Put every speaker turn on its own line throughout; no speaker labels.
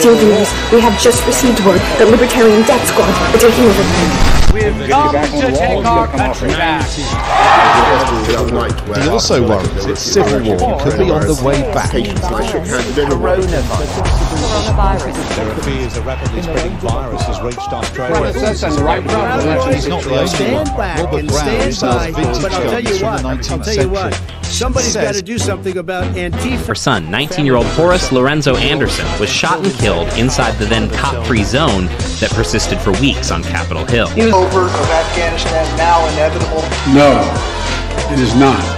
Dear viewers, we have just received word that Libertarian Death Squad are taking over
come to take our country back.
He also worries its civil war could be on the way back.
There are fears a rapidly spreading virus has reached Australia.
That's on the right
He's not the only one. Robert Brown, sells vintage
But I'll tell
guns from the 19th
tell you what.
century.
Somebody's got to do something about Antifa.
Her son, 19 year old Horace Lorenzo Anderson, was shot and killed inside the then cop free zone that persisted for weeks on Capitol Hill.
over of Afghanistan now inevitable?
No, it is not.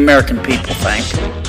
American people think.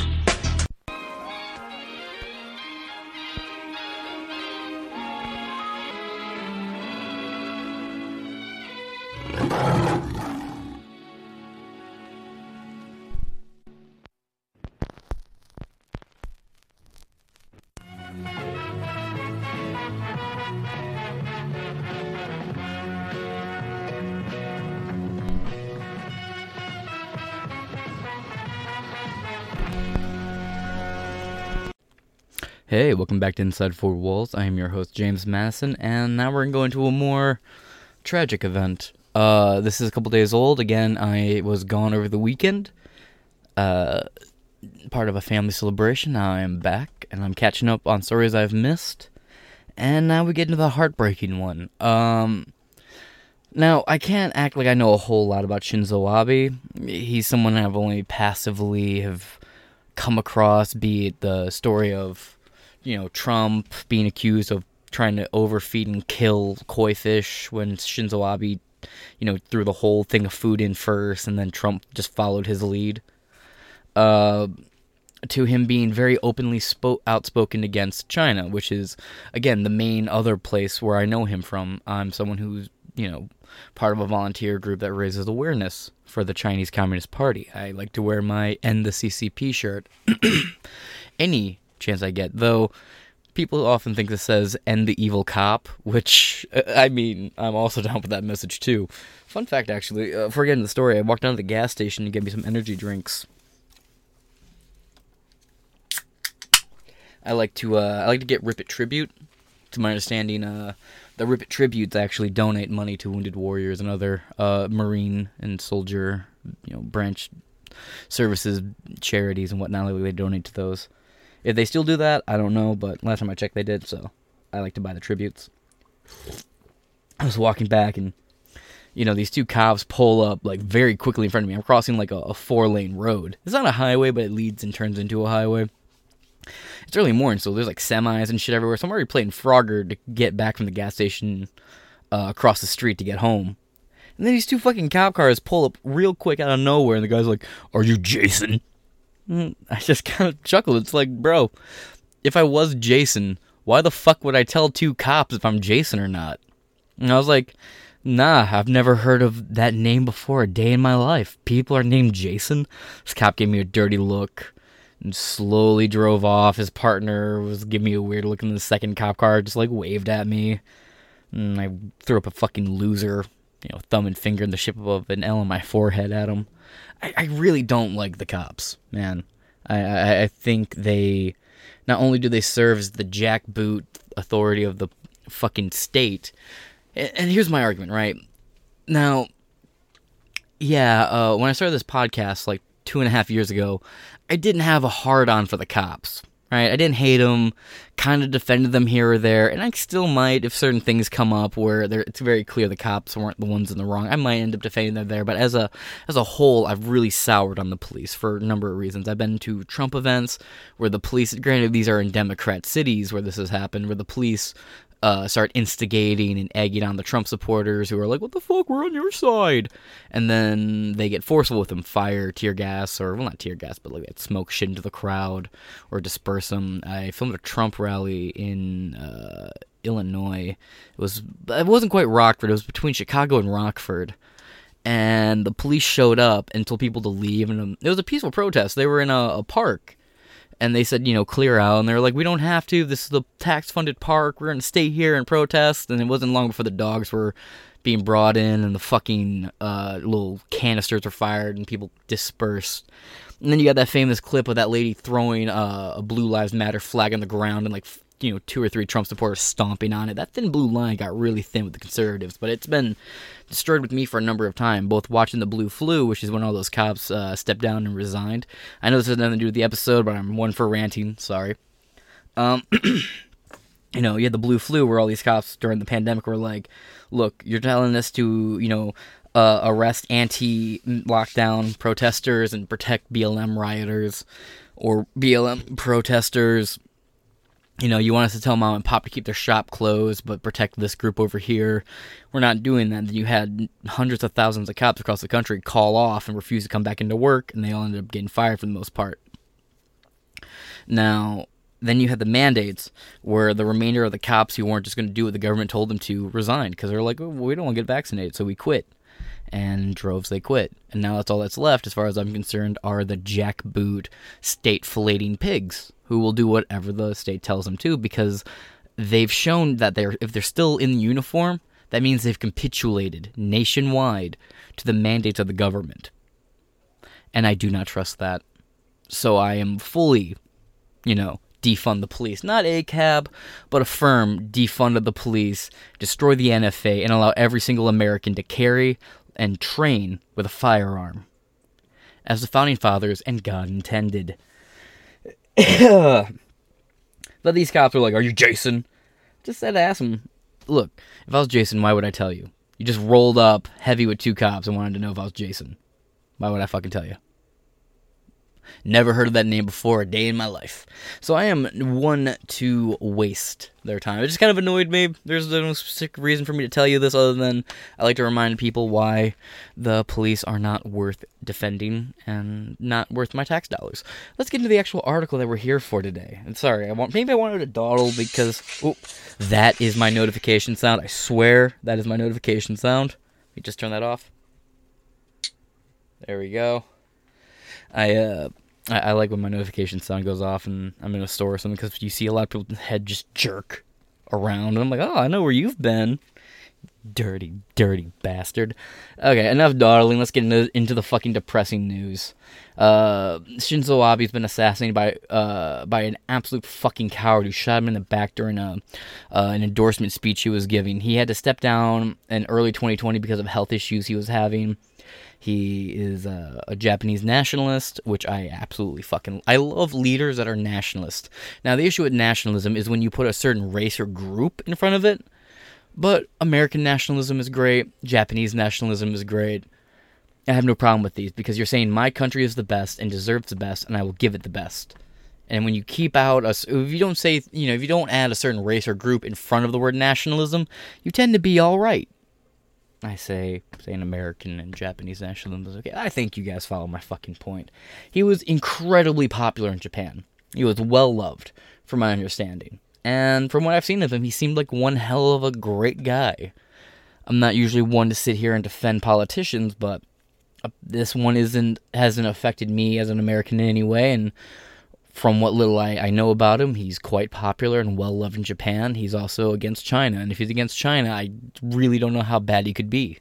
Hey, welcome back to Inside Four Walls. I am your host James Madison, and now we're gonna go into a more tragic event. Uh, this is a couple days old. Again, I was gone over the weekend. Uh, part of a family celebration. Now I am back, and I'm catching up on stories I've missed. And now we get into the heartbreaking one. Um, now I can't act like I know a whole lot about Shinzo Abe. He's someone I've only passively have come across, be it the story of, you know, Trump being accused of trying to overfeed and kill koi fish when Shinzo Abe, you know, threw the whole thing of food in first, and then Trump just followed his lead. Uh, to him being very openly spo- outspoken against China, which is again the main other place where I know him from. I'm someone who's you know part of a volunteer group that raises awareness for the Chinese Communist Party. I like to wear my "End the CCP" shirt any chance I get, though. People often think this says "End the evil cop," which I mean, I'm also down with that message too. Fun fact, actually, uh, before getting the story, I walked down to the gas station to get me some energy drinks. I like to uh, I like to get Rip It tribute. To my understanding, uh, the Rip It tributes actually donate money to wounded warriors and other uh, Marine and soldier, you know, branch services, charities and whatnot. They donate to those. If they still do that, I don't know. But last time I checked, they did. So I like to buy the tributes. I was walking back and you know, these two cops pull up like very quickly in front of me. I'm crossing like a, a four lane road. It's not a highway, but it leads and turns into a highway. It's early morning, so there's like semis and shit everywhere. So I'm already playing Frogger to get back from the gas station uh, across the street to get home. And then these two fucking cop cars pull up real quick out of nowhere, and the guy's like, Are you Jason? Mm, I just kind of chuckled. It's like, bro, if I was Jason, why the fuck would I tell two cops if I'm Jason or not? And I was like, Nah, I've never heard of that name before a day in my life. People are named Jason. This cop gave me a dirty look and slowly drove off. His partner was giving me a weird look in the second cop car, just like waved at me. And I threw up a fucking loser you know, thumb and finger in the shape of an L on my forehead at them. I, I really don't like the cops, man. I, I, I think they not only do they serve as the jackboot authority of the fucking state, and, here's my argument, right? Now, yeah, uh, when I started this podcast like two and a half years ago, I didn't have a hard on for the cops right? I didn't hate them, kind of defended them here or there, and I still might if certain things come up where it's very clear the cops weren't the ones in the wrong. I might end up defending them there, but as a as a whole, I've really soured on the police for a number of reasons. I've been to Trump events where the police, granted these are in Democrat cities where this has happened, where the police uh, start instigating and egging on the Trump supporters who are like, "What the fuck? We're on your side," and then they get forceful with them, fire, tear gas, or well, not tear gas, but like smoke shit into the crowd or disperse them. I filmed a Trump rally in uh, Illinois. It was it wasn't quite Rockford. It was between Chicago and Rockford. And the police showed up and told people to leave, and it was a peaceful protest. They were in a, a park, and they said, you know, clear out. And they were like, we don't have to. This is the tax funded park. We're going to stay here and protest. And it wasn't long before the dogs were being brought in and the fucking uh, little canisters were fired and people dispersed. And then you got that famous clip of that lady throwing uh, a Blue Lives Matter flag on the ground and like you know two or three Trump supporters stomping on it. That thin blue line got really thin with the conservatives, but it's been destroyed with me for a number of times. Both watching the blue flu, which is when all those cops uh, stepped down and resigned. I know this has nothing to do with the episode, but I'm one for ranting. Sorry. Um. you know, you had the blue flu where all these cops during the pandemic were like, look, you're telling us to, you know, uh, arrest anti lockdown protesters and protect BLM rioters or BLM protesters you know, you want us to tell mom and pop to keep their shop closed, but protect this group over here. We're not doing that. Then you had hundreds of thousands of cops across the country call off and refuse to come back into work, and they all ended up getting fired for the most part. Now, then you had the mandates where the remainder of the cops who weren't just going to do what the government told them to resigned because they're like, oh, we don't want to get vaccinated, so we quit. And droves they quit. And now that's all that's left, as far as I'm concerned, are the jackboot state filleting pigs who will do whatever the state tells them to because they've shown that they're if they're still in uniform, that means they've capitulated nationwide to the mandates of the government. And I do not trust that. So I am fully, you know, defund the police. Not a cab, but a firm defund of the police, destroy the NFA, and allow every single American to carry and train with a firearm. As the founding fathers and God intended. but these cops are like, Are you Jason? Just said to ask him. Look, if I was Jason, why would I tell you? You just rolled up heavy with two cops and wanted to know if I was Jason. Why would I fucking tell you? Never heard of that name before a day in my life. So I am one to waste their time. It just kind of annoyed me. There's no specific reason for me to tell you this other than I like to remind people why the police are not worth defending and not worth my tax dollars. Let's get into the actual article that we're here for today. And sorry, I want maybe I wanted to dawdle because that is my notification sound. I swear that is my notification sound. Let me just turn that off. There we go. I uh I, I, like when my notification sound goes off and I'm in a store or something because you see a lot of people's head just jerk around and I'm like, oh, I know where you've been. Dirty, dirty bastard. Okay, enough dawdling. Let's get into, into the fucking depressing news. Uh, Shinzo Abe's been assassinated by uh by an absolute fucking coward who shot him in the back during a uh, an endorsement speech he was giving. He had to step down in early 2020 because of health issues he was having. He is a, a, Japanese nationalist, which I absolutely fucking I love leaders that are nationalist. Now the issue with nationalism is when you put a certain race or group in front of it. But American nationalism is great, Japanese nationalism is great. I have no problem with these because you're saying my country is the best and deserves the best, and I will give it the best. And when you keep out a, if you don't say, you know, if you don't add a certain race or group in front of the word nationalism, you tend to be all right. I say, say an American and Japanese nationalism is okay. I think you guys follow my fucking point. He was incredibly popular in Japan. He was well loved, from my understanding. And from what I've seen of him, he seemed like one hell of a great guy. I'm not usually one to sit here and defend politicians, but uh, this one isn't hasn't affected me as an American in any way, and from what little I, I know about him, he's quite popular and well loved in Japan. He's also against China, and if he's against China, I really don't know how bad he could be.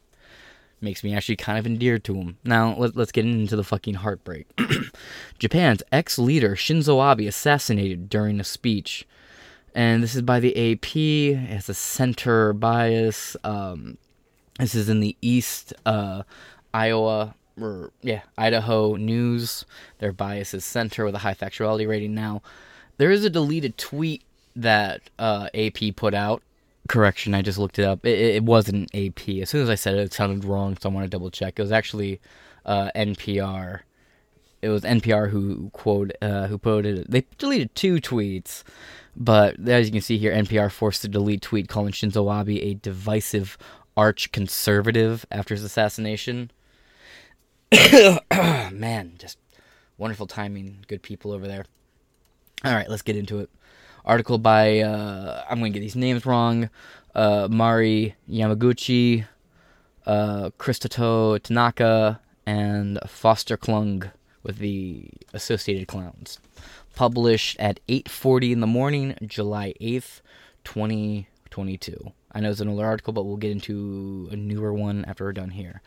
makes me actually kind of endeared to him. Now, let, let, us get into the fucking heartbreak. Japan's ex leader Shinzo Abe assassinated during a speech. And this is by the AP. It has a center bias. Um, this is in the East uh, Iowa or yeah Idaho News. Their bias is center with a high factuality rating. Now, there is a deleted tweet that uh, AP put out correction. I just looked it up. It, it, wasn't AP. As soon as I said it, it sounded wrong, so I want to double check. It was actually uh, NPR. It was NPR who quote uh, who quoted it. They deleted two tweets, but as you can see here, NPR forced to delete tweet calling Shinzo Abe a divisive arch conservative after his assassination. Man, just wonderful timing. Good people over there. All right, let's get into it article by uh, I'm going to get these names wrong. Uh, Mari Yamaguchi, uh, Tanaka, and Foster Klug with the Associated Clowns. Published at 8:40 in the morning, July 8th, 2022. I know it's an older article, but we'll get into a newer one after we're done here.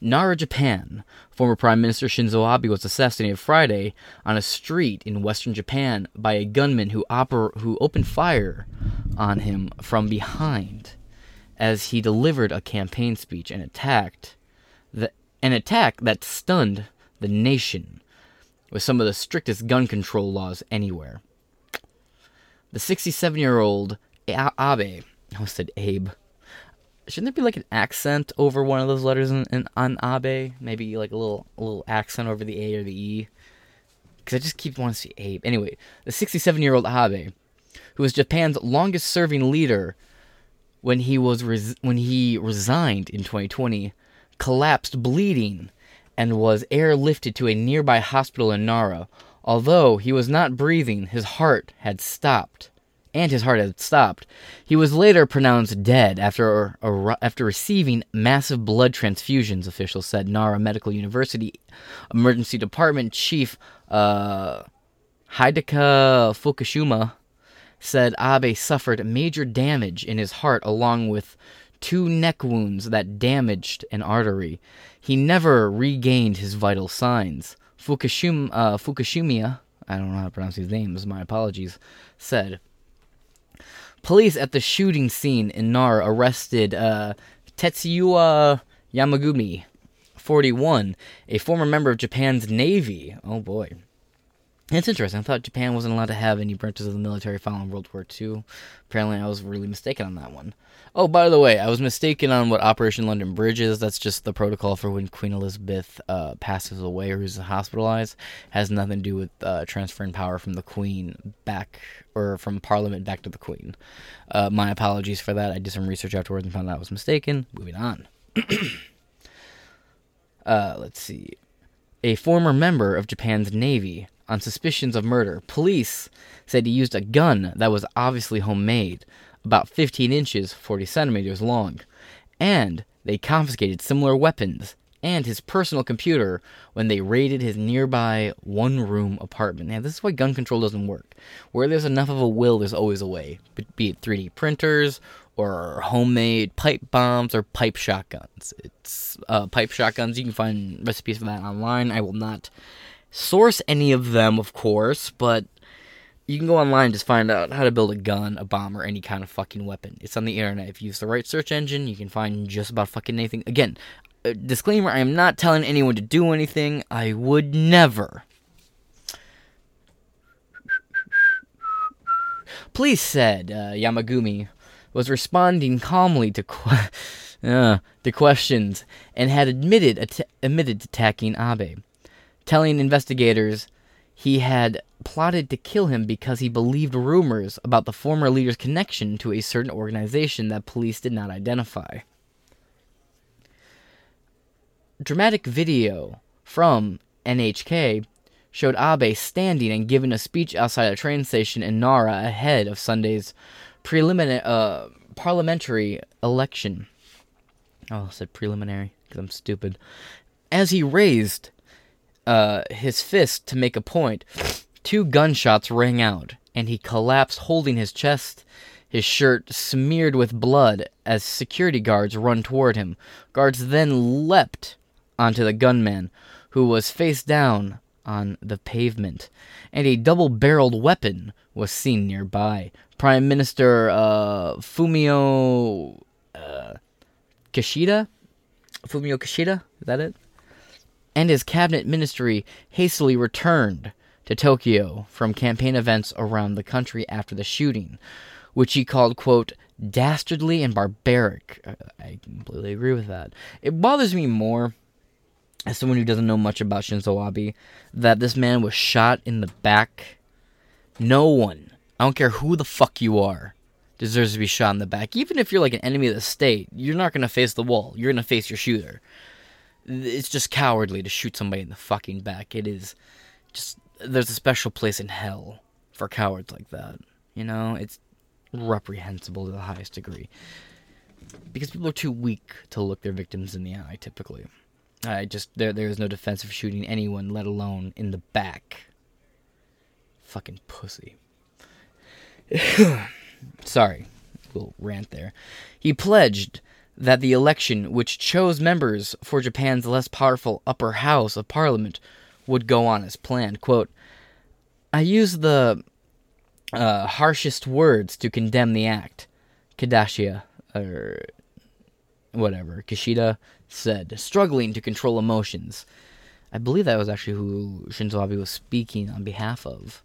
Nara, Japan. Former Prime Minister Shinzo Abe was assassinated Friday on a street in western Japan by a gunman who, oper- who opened fire on him from behind as he delivered a campaign speech and attacked the, an attack that stunned the nation with some of the strictest gun control laws anywhere. The 67 year old Abe, I almost said Abe, shouldn't there be like an accent over one of those letters in, in on Abe? Maybe like a little a little accent over the A or the E. Because I just keep wanting to see Abe. Anyway, the 67 year old Abe, who was Japan's longest serving leader when he was res- when he resigned in 2020, collapsed bleeding and was airlifted to a nearby hospital in Nara. Although he was not breathing, his heart had stopped and his heart had stopped. He was later pronounced dead after, after receiving massive blood transfusions, officials said. Nara Medical University Emergency Department Chief uh, Hideka Fukushima said Abe suffered major damage in his heart along with two neck wounds that damaged an artery. He never regained his vital signs. Fukushima, uh, Fukushima, I don't know how to pronounce these names, my apologies, said Police at the shooting scene in Nara arrested uh, Tetsuya Yamagami, 41, a former member of Japan's Navy. Oh boy. It's interesting. I thought Japan wasn't allowed to have any branches of the military following World War II. Apparently, I was really mistaken on that one. Oh, by the way, I was mistaken on what Operation London Bridge is. That's just the protocol for when Queen Elizabeth uh, passes away or is hospitalized. Has nothing to do with uh, transferring power from the Queen back or from Parliament back to the Queen. Uh, my apologies for that. I did some research afterwards and found out I was mistaken. Moving on. Uh, let's see. A former member of Japan's Navy on suspicions of murder. Police said he used a gun that was obviously homemade, about 15 inches, 40 centimeters long, and they confiscated similar weapons and his personal computer when they raided his nearby one room apartment. Now, this is why gun control doesn't work. Where there's enough of a will, there's always a way. Be it 3D printers or homemade pipe bombs or pipe shotguns. It's uh, pipe shotguns. You can find recipes for that online. I will not source any of them, of course, but you can go online and just find out how to build a gun, a bomb, or any kind of fucking weapon. It's on the internet. If you use the right search engine, you can find just about fucking anything. Again, disclaimer I am not telling anyone to do anything. I would never. Police said uh, Yamagami was responding calmly to que- uh, to questions and had admitted att- admitted to attacking Abe telling investigators he had plotted to kill him because he believed rumors about the former leader's connection to a certain organization that police did not identify. Dramatic video from NHK showed Abe standing and giving a speech outside a train station in Nara ahead of Sunday's preliminary uh, parliamentary election. Oh, I said preliminary because I'm stupid. As he raised uh, his fist to make a point, two gunshots rang out, and he collapsed holding his chest, his shirt smeared with blood as security guards run toward him. Guards then leapt onto the gunman, who was face down on the pavement, and a double barreled weapon was seen nearby. Prime Minister uh, Fumio uh, Kishida? Fumio Kishida? Is that it? And his cabinet ministry hastily returned to Tokyo from campaign events around the country after the shooting, which he called, quote, dastardly and barbaric. Uh, I completely agree with that. It bothers me more as someone who doesn't know much about Shinzo Abe, that this man was shot in the back. No one, I don't care who the fuck you are, deserves to be shot in the back. Even if you're like an enemy of the state, you're not gonna face the wall. You're gonna face your shooter. It's just cowardly to shoot somebody in the fucking back. It is just there's a special place in hell for cowards like that. You know, it's reprehensible to the highest degree. Because people are too weak to look their victims in the eye typically. I just there there is no defense of shooting anyone, let alone in the back. Fucking pussy. Sorry, little rant there. He pledged that the election, which chose members for Japan's less powerful upper house of parliament, would go on as planned. Quote, I use the uh, harshest words to condemn the act. Kadashia, or whatever, Kishida said, struggling to control emotions. I believe that was actually who Shinzo Abe was speaking on behalf of.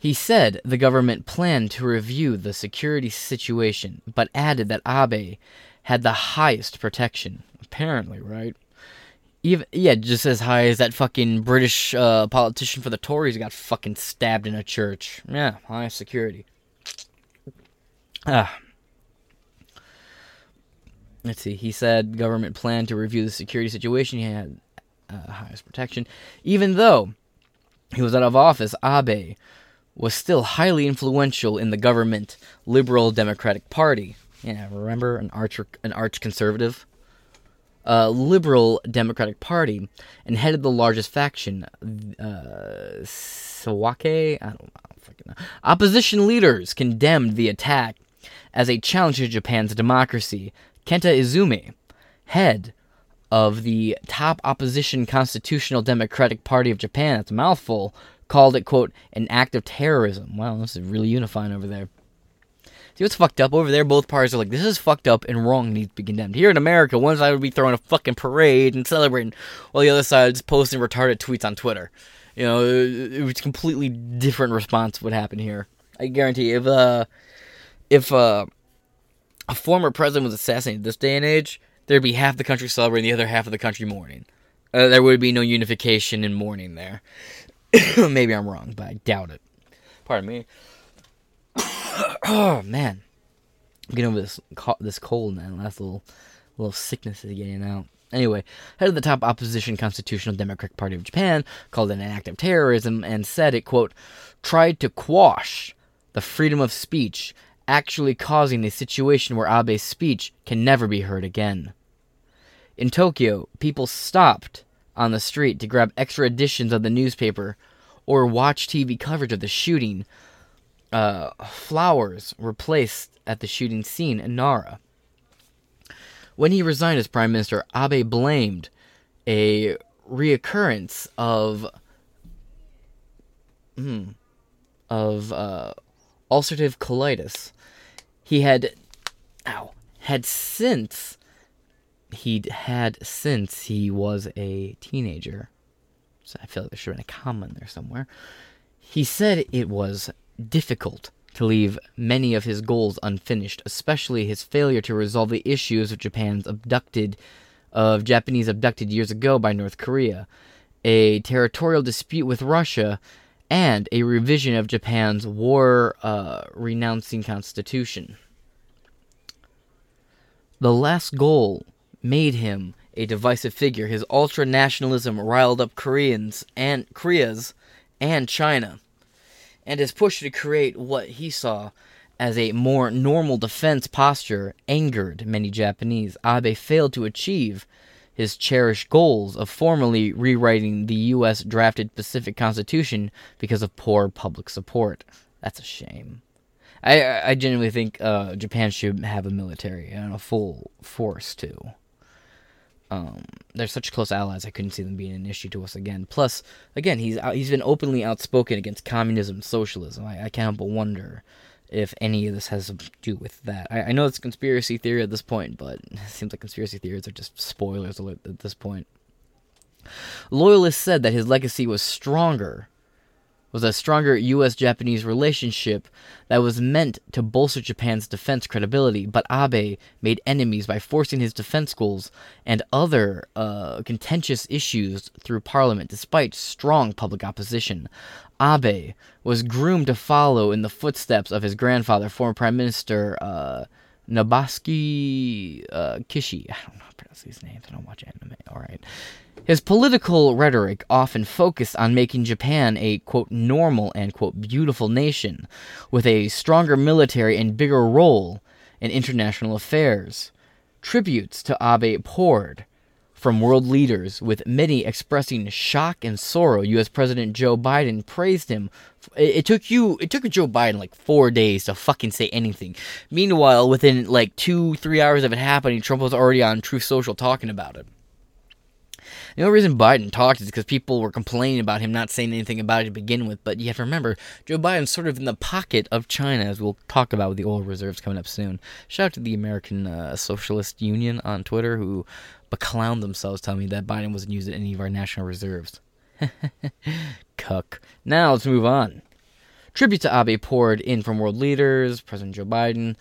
He said the government planned to review the security situation, but added that Abe had the highest protection. Apparently, right? Even yeah, just as high as that fucking British uh, politician for the Tories got fucking stabbed in a church. Yeah, high security. Ah. Let's see. He said government planned to review the security situation. He had uh, highest protection, even though he was out of office. Abe was still highly influential in the government Liberal Democratic Party. Yeah, remember an arch an arch conservative, uh, Liberal Democratic Party, and headed the largest faction, uh, Sawake. I don't, know. Opposition leaders condemned the attack as a challenge to Japan's democracy. Kenta Izumi, head of the top opposition Constitutional Democratic Party of Japan, that's a mouthful, called it, quote, an act of terrorism. Wow, this is really unifying over there. See what's fucked up over there? Both parties are like, this is fucked up and wrong, needs to be condemned. Here in America, one side would be throwing a fucking parade and celebrating, while the other side is posting retarded tweets on Twitter. You know, it was completely different response would happen here. I guarantee if uh if uh a former president was assassinated this day and age, there'd be half the country celebrating, the other half of the country mourning. Uh, there would be no unification in mourning there. Maybe I'm wrong, but I doubt it. Pardon me. oh man, I'm getting over this this cold now. Last little little sickness is getting out. Anyway, head of the top opposition Constitutional Democratic Party of Japan called it an act of terrorism and said it quote tried to quash the freedom of speech, actually causing a situation where Abe's speech can never be heard again. In Tokyo, people stopped on the street to grab extra editions of the newspaper or watch TV coverage of the shooting. Uh, flowers were placed at the shooting scene in Nara. When he resigned as prime minister, Abe blamed a reoccurrence of hmm, of uh, ulcerative colitis. He had, ow, had since he'd had since he was a teenager. So I feel like there should have been a comma in there somewhere. He said it was difficult to leave many of his goals unfinished, especially his failure to resolve the issues of Japan's abducted of Japanese abducted years ago by North Korea, a territorial dispute with Russia, and a revision of Japan's war uh, renouncing constitution. The last goal made him a divisive figure. His ultra nationalism riled up Koreans and Koreas and China, and his push to create what he saw as a more normal defense posture angered many Japanese. Abe failed to achieve his cherished goals of formally rewriting the U.S. drafted Pacific Constitution because of poor public support. That's a shame. I I genuinely think uh, Japan should have a military and a full force too. Um, they're such close allies. I couldn't see them being an issue to us again. Plus, again, he's he's been openly outspoken against communism and socialism. I, I can't help but wonder if any of this has to do with that. I, I know it's conspiracy theory at this point, but it seems like conspiracy theories are just spoilers alert at this point. Loyalists said that his legacy was stronger, was a stronger U.S. Japanese relationship that was meant to bolster Japan's defense credibility, but Abe made enemies by forcing his defense goals and other uh, contentious issues through parliament despite strong public opposition. Abe was groomed to follow in the footsteps of his grandfather, former Prime Minister uh, Nabaski uh, Kishi. I don't know how to pronounce these names. I don't watch anime. All right. His political rhetoric often focused on making Japan a, quote, normal and, quote, beautiful nation, with a stronger military and bigger role in international affairs. Tributes to Abe poured from world leaders, with many expressing shock and sorrow. U.S. President Joe Biden praised him. It, took you, it took Joe Biden like four days to fucking say anything. Meanwhile, within like two, three hours of it happening, Trump was already on Truth Social talking about it. The only reason Biden talked is because people were complaining about him not saying anything about it to begin with. But you have to remember, Joe Biden's sort of in the pocket of China, as we'll talk about with the oil reserves coming up soon. Shout out to the American uh, Socialist Union on Twitter, who beclowned themselves telling me that Biden wasn't using any of our national reserves. Cuck. Now let's move on. Tribute to Abe poured in from world leaders, President Joe Biden,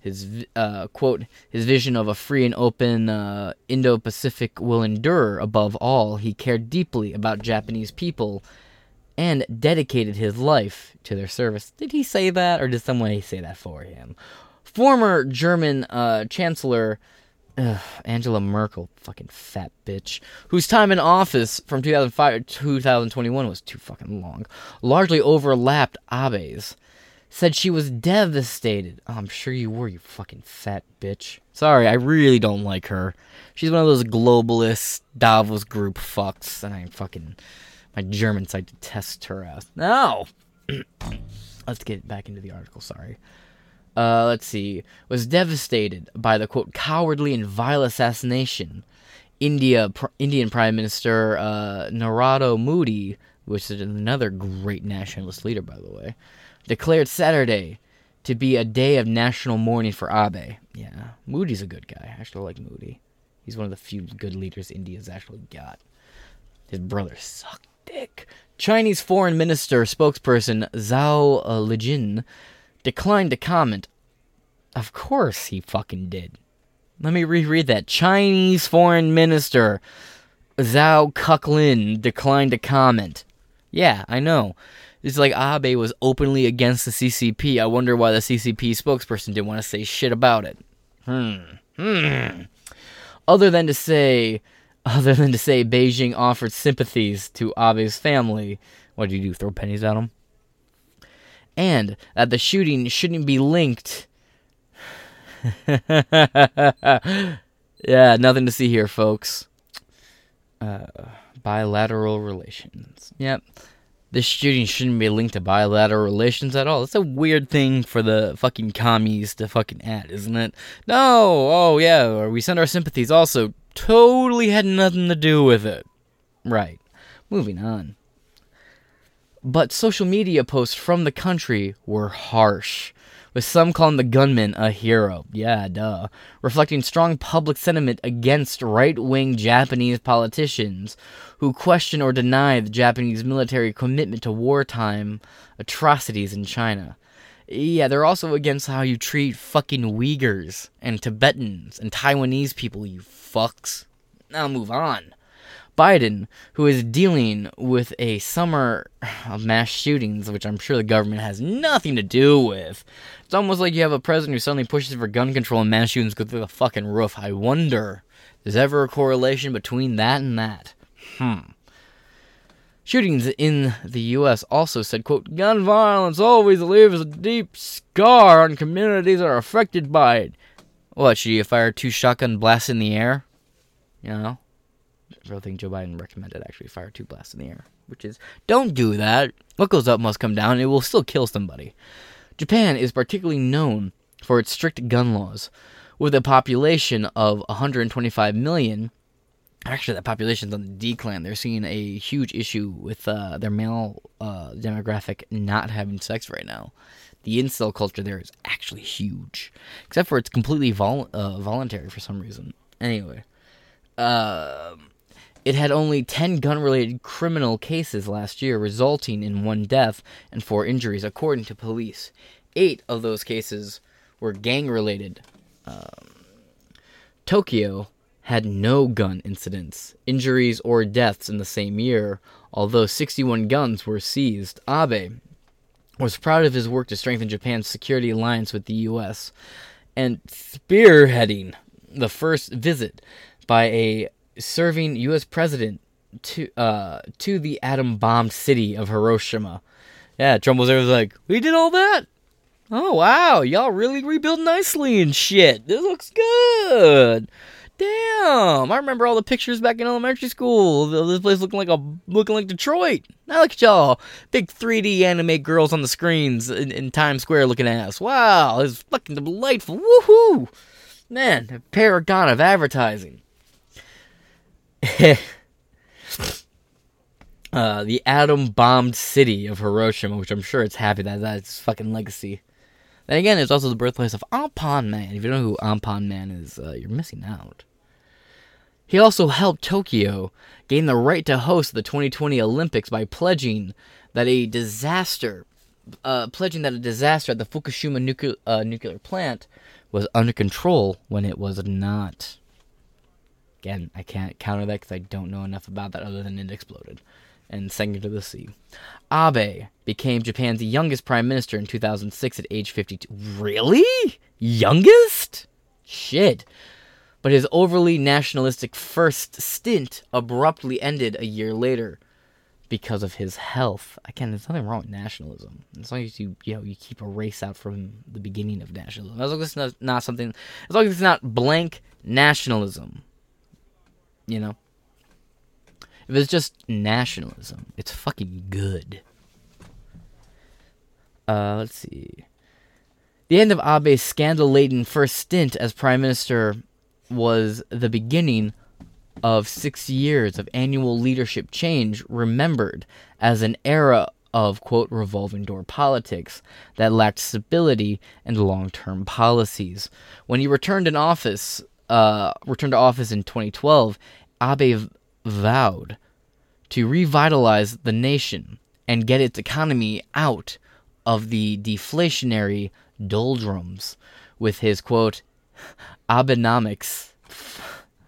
his uh, quote, his vision of a free and open uh, Indo-Pacific will endure. Above all, he cared deeply about Japanese people and dedicated his life to their service. Did he say that, or did someone say that for him? Former German uh, Chancellor ugh, Angela Merkel, fucking fat bitch, whose time in office from 2005 to 2021 was too fucking long, largely overlapped Abe's said she was devastated. Oh, I'm sure you were, you fucking fat bitch. Sorry, I really don't like her. She's one of those globalist Davos group fucks, and I fucking my German side detests her ass. No. let's get back into the article. Sorry. Uh, let's see. Was devastated by the quote cowardly and vile assassination. India, pr- Indian Prime Minister uh, Narendra Modi, which is another great nationalist leader, by the way declared Saturday to be a day of national mourning for Abe. Yeah, Moody's a good guy. I actually like Moody. He's one of the few good leaders India's actually got. His brother sucked dick. Chinese Foreign Minister spokesperson Zhao Lijian declined to comment. Of course he fucking did. Let me reread that. Chinese Foreign Minister Zhao Cucklin declined to comment. Yeah, I know. It's like Abe was openly against the CCP. I wonder why the CCP spokesperson didn't want to say shit about it. Hmm. Hmm. Other than to say, other than to say, Beijing offered sympathies to Abe's family. What did you do? Throw pennies at him? And that the shooting shouldn't be linked. yeah, nothing to see here, folks. Uh, bilateral relations. Yep this shooting shouldn't be linked to bilateral relations at all. It's a weird thing for the fucking commies to fucking add, isn't it? No, oh yeah, or we send our sympathies also. Totally had nothing to do with it. Right. Moving on. But social media posts from the country were harsh with some calling the gunman a hero. Yeah, duh. Reflecting strong public sentiment against right wing Japanese politicians who question or deny the Japanese military commitment to wartime atrocities in China. Yeah, they're also against how you treat fucking Uyghurs and Tibetans and Taiwanese people, you fucks. Now move on. Biden, who is dealing with a summer of mass shootings, which I'm sure the government has nothing to do with. It's almost like you have a president who suddenly pushes for gun control and mass shootings go through the fucking roof. I wonder, is ever a correlation between that and that? Hmm. Shootings in the U.S. also said, quote, gun violence always leaves a deep scar on communities that are affected by it. What, should you fire two shotgun blasts in the air? You know? I think Joe Biden recommended actually fire two blasts in the air, which is don't do that. What goes up must come down. It will still kill somebody. Japan is particularly known for its strict gun laws. With a population of 125 million, actually that population's on the decline. They're seeing a huge issue with uh, their male uh, demographic not having sex right now. The incel culture there is actually huge, except for it's completely vol- uh, voluntary for some reason. Anyway, uh, it had only 10 gun related criminal cases last year, resulting in one death and four injuries, according to police. Eight of those cases were gang related. Um, Tokyo had no gun incidents, injuries, or deaths in the same year, although 61 guns were seized. Abe was proud of his work to strengthen Japan's security alliance with the U.S. and spearheading the first visit by a serving U.S. president to uh, to the atom bombed city of Hiroshima. Yeah, Trump was there. Was like, we did all that. Oh wow, y'all really rebuild nicely and shit. This looks good. Damn, I remember all the pictures back in elementary school. This place looking like a looking like Detroit. Now look at y'all, big 3D anime girls on the screens in, in Times Square looking ass. Wow, it's fucking delightful. Woohoo, man, a paragon of advertising. uh, the atom bombed city of Hiroshima, which I'm sure it's happy that that's fucking legacy. Then again, it's also the birthplace of Anpanman. If you don't know who Anpanman is, uh, you're missing out. He also helped Tokyo gain the right to host the 2020 Olympics by pledging that a disaster, uh, pledging that a disaster at the Fukushima nuclear uh, nuclear plant was under control when it was not. Again, I can't counter that because I don't know enough about that other than it exploded and sank into the sea. Abe became Japan's youngest prime minister in 2006 at age 52. Really? Youngest? Shit. But his overly nationalistic first stint abruptly ended a year later because of his health. Again, there's nothing wrong with nationalism. As long as you you know you keep a race out from the beginning of nationalism. As long as it's not, not something as long as it's not blank nationalism. You know? If it's just nationalism, it's fucking good. Uh, let's see. The end of Abe's scandal laden first stint as prime minister was the beginning of six years of annual leadership change, remembered as an era of, quote, revolving door politics that lacked stability and long term policies. When he returned in office, uh, returned to office in 2012, Abe vowed to revitalize the nation and get its economy out of the deflationary doldrums with his quote Abenomics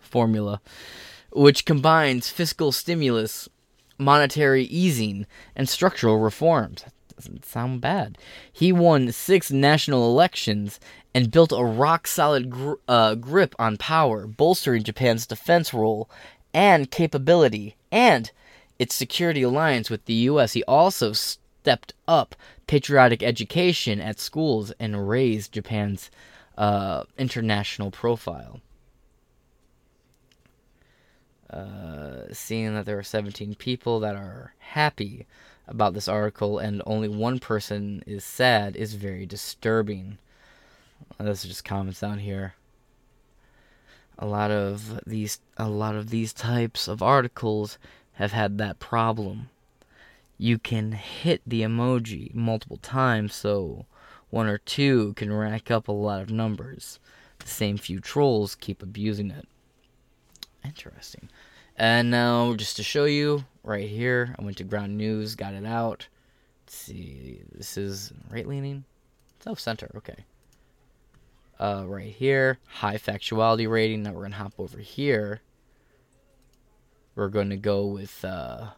formula, which combines fiscal stimulus, monetary easing, and structural reforms. Doesn't sound bad. He won six national elections and built a rock solid gr- uh, grip on power, bolstering Japan's defense role and capability and its security alliance with the U.S. He also stepped up patriotic education at schools and raised Japan's uh, international profile. Uh, seeing that there are 17 people that are happy about this article and only one person is sad is very disturbing. This is just comments down here. A lot of these, a lot of these types of articles have had that problem. You can hit the emoji multiple times, so one or two can rack up a lot of numbers. The same few trolls keep abusing it. Interesting. And now, just to show you, right here, I went to ground news, got it out. Let's see, this is right leaning. self center, okay. Uh, right here, high factuality rating. Now we're gonna hop over here. We're gonna go with uh,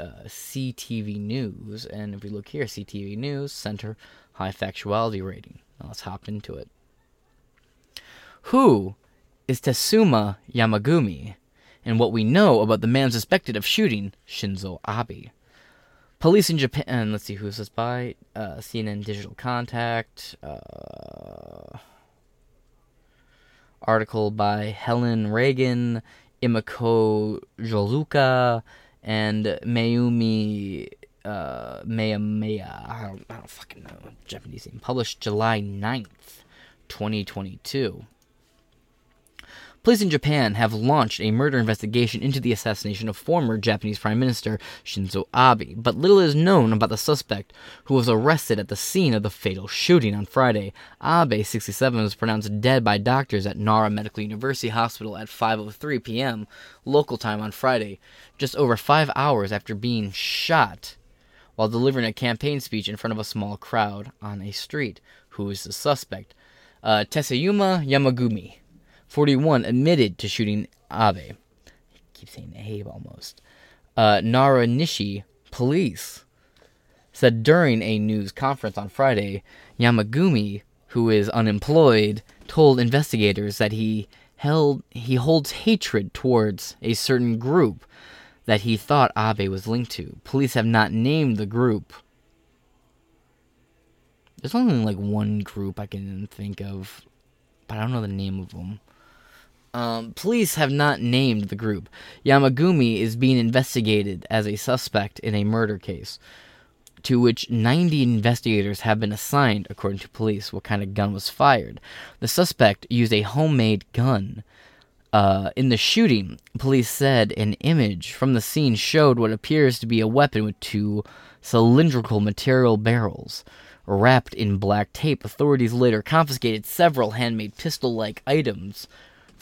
uh, CTV News, and if we look here, CTV News Center high factuality rating. Now let's hop into it. Who is Tatsuma Yamagami, and what we know about the man suspected of shooting Shinzo Abe? Police in Japan. Let's see who's this by. Uh, CNN Digital Contact. Uh, article by Helen Regan, Imako Joluka, and Mayumi uh, Meia. I don't, I don't fucking know. Japanese name. Published July 9th, 2022. Police in Japan have launched a murder investigation into the assassination of former Japanese Prime Minister Shinzo Abe, but little is known about the suspect who was arrested at the scene of the fatal shooting on Friday. Abe, 67, was pronounced dead by doctors at Nara Medical University Hospital at 5:03 p.m. local time on Friday, just over 5 hours after being shot while delivering a campaign speech in front of a small crowd on a street. Who is the suspect? Uh, Yamagami. 41 admitted to shooting Abe. I keep saying Abe almost. Uh, Nara Nishi police said during a news conference on Friday, Yamagami, who is unemployed, told investigators that he held he holds hatred towards a certain group that he thought Abe was linked to. Police have not named the group. There's only like one group I can think of, but I don't know the name of them. Um, police have not named the group. Yamagami is being investigated as a suspect in a murder case, to which 90 investigators have been assigned, according to police, what kind of gun was fired. The suspect used a homemade gun. Uh, in the shooting, police said an image from the scene showed what appears to be a weapon with two cylindrical material barrels. Wrapped in black tape, authorities later confiscated several handmade pistol like items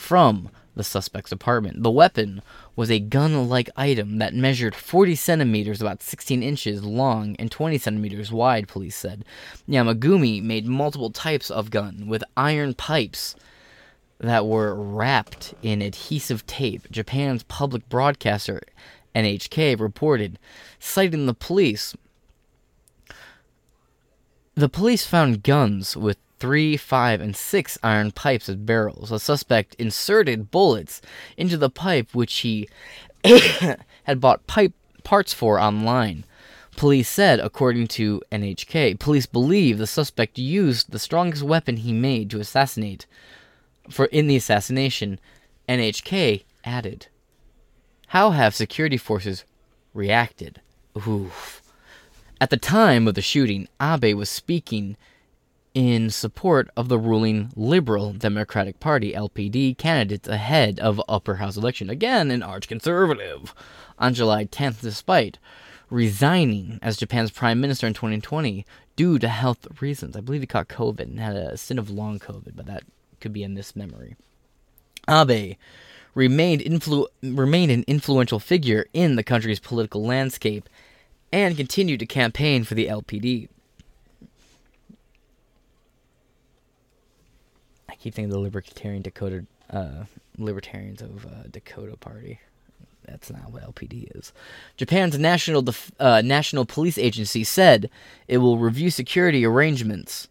from the suspect's apartment. The weapon was a gun like item that measured 40 centimeters, about 16 inches long, and 20 centimeters wide, police said. Yamagami made multiple types of gun with iron pipes that were wrapped in adhesive tape. Japan's public broadcaster, NHK, reported, citing the police. The police found guns with three, five, and six iron pipes as barrels. The suspect inserted bullets into the pipe which he had bought pipe parts for online. Police said, according to NHK, police believe the suspect used the strongest weapon he made to assassinate. For in the assassination, NHK added, "How have security forces reacted?" Oof. At the time of the shooting, Abe was speaking in support of the ruling Liberal Democratic Party LPD candidates ahead of upper house election. Again, an arch conservative. On July 10th, despite resigning as Japan's prime minister in 2020 due to health reasons. I believe he caught COVID and had a stint of long COVID, but that could be a mismemory. Abe remained influ- remained an influential figure in the country's political landscape and continued to campaign for the LPD. I keep thinking the Libertarian Dakota uh, Libertarians of uh, Dakota Party. That's not what LPD is. Japan's national Def- uh, national police agency said it will review security arrangements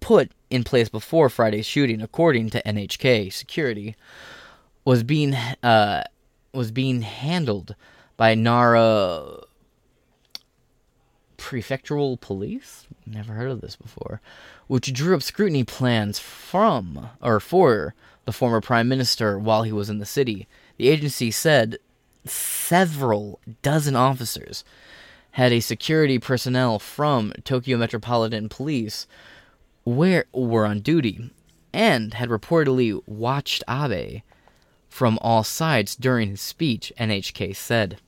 put in place before Friday's shooting. According to NHK, security was being uh, was being handled by Nara prefectural police. Never heard of this before. Which drew up scrutiny plans from or for the former prime minister while he was in the city. The agency said several dozen officers had a security personnel from Tokyo Metropolitan Police where were on duty and had reportedly watched Abe from all sides during his speech, NHK said.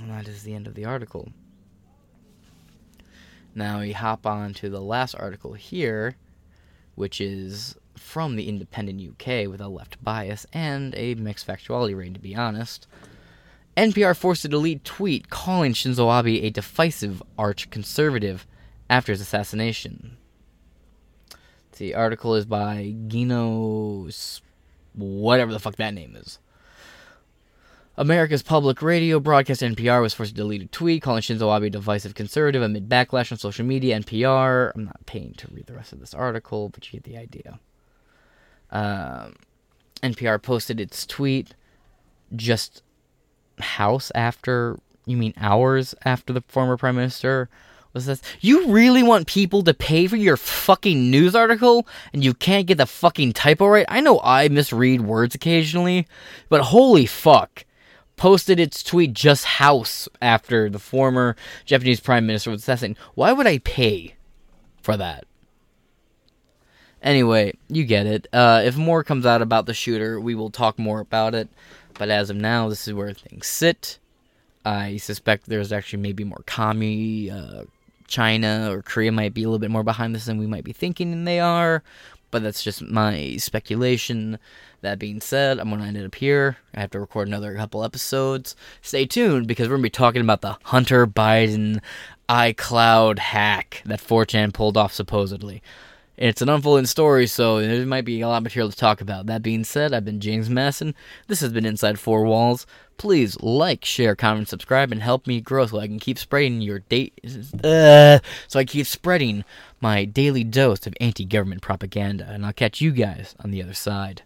And that is the end of the article. Now we hop on to the last article here, which is from the Independent UK with a left bias and a mixed factuality rating, to be honest. NPR forced to delete tweet calling Shinzo Abe a divisive arch conservative after his assassination. The article is by Gino, whatever the fuck that name is. America's public radio broadcast NPR was forced to delete a tweet calling Shinzo Abe a divisive conservative amid backlash on social media. NPR, I'm not paying to read the rest of this article, but you get the idea. Um, NPR posted its tweet just house after, you mean hours after the former prime minister was this? You really want people to pay for your fucking news article and you can't get the fucking typo right? I know I misread words occasionally, but holy fuck posted its tweet just house after the former Japanese prime minister was assassinated. Why would I pay for that? Anyway, you get it. Uh, if more comes out about the shooter, we will talk more about it. But as of now, this is where things sit. I suspect there's actually maybe more commie, uh, China or Korea might be a little bit more behind this than we might be thinking and they are. But that's just my speculation. That being said, I'm going to end it up here. I have to record another couple episodes. Stay tuned because we're going to be talking about the Hunter Biden iCloud hack that 4chan pulled off supposedly. It's an unfolding story, so there might be a lot of material to talk about. That being said, I've been James Masson. This has been Inside Four Walls. Please like, share, comment, subscribe, and help me grow so I can keep spreading your date. Uh, so I keep spreading my daily dose of anti-government propaganda. And I'll catch you guys on the other side.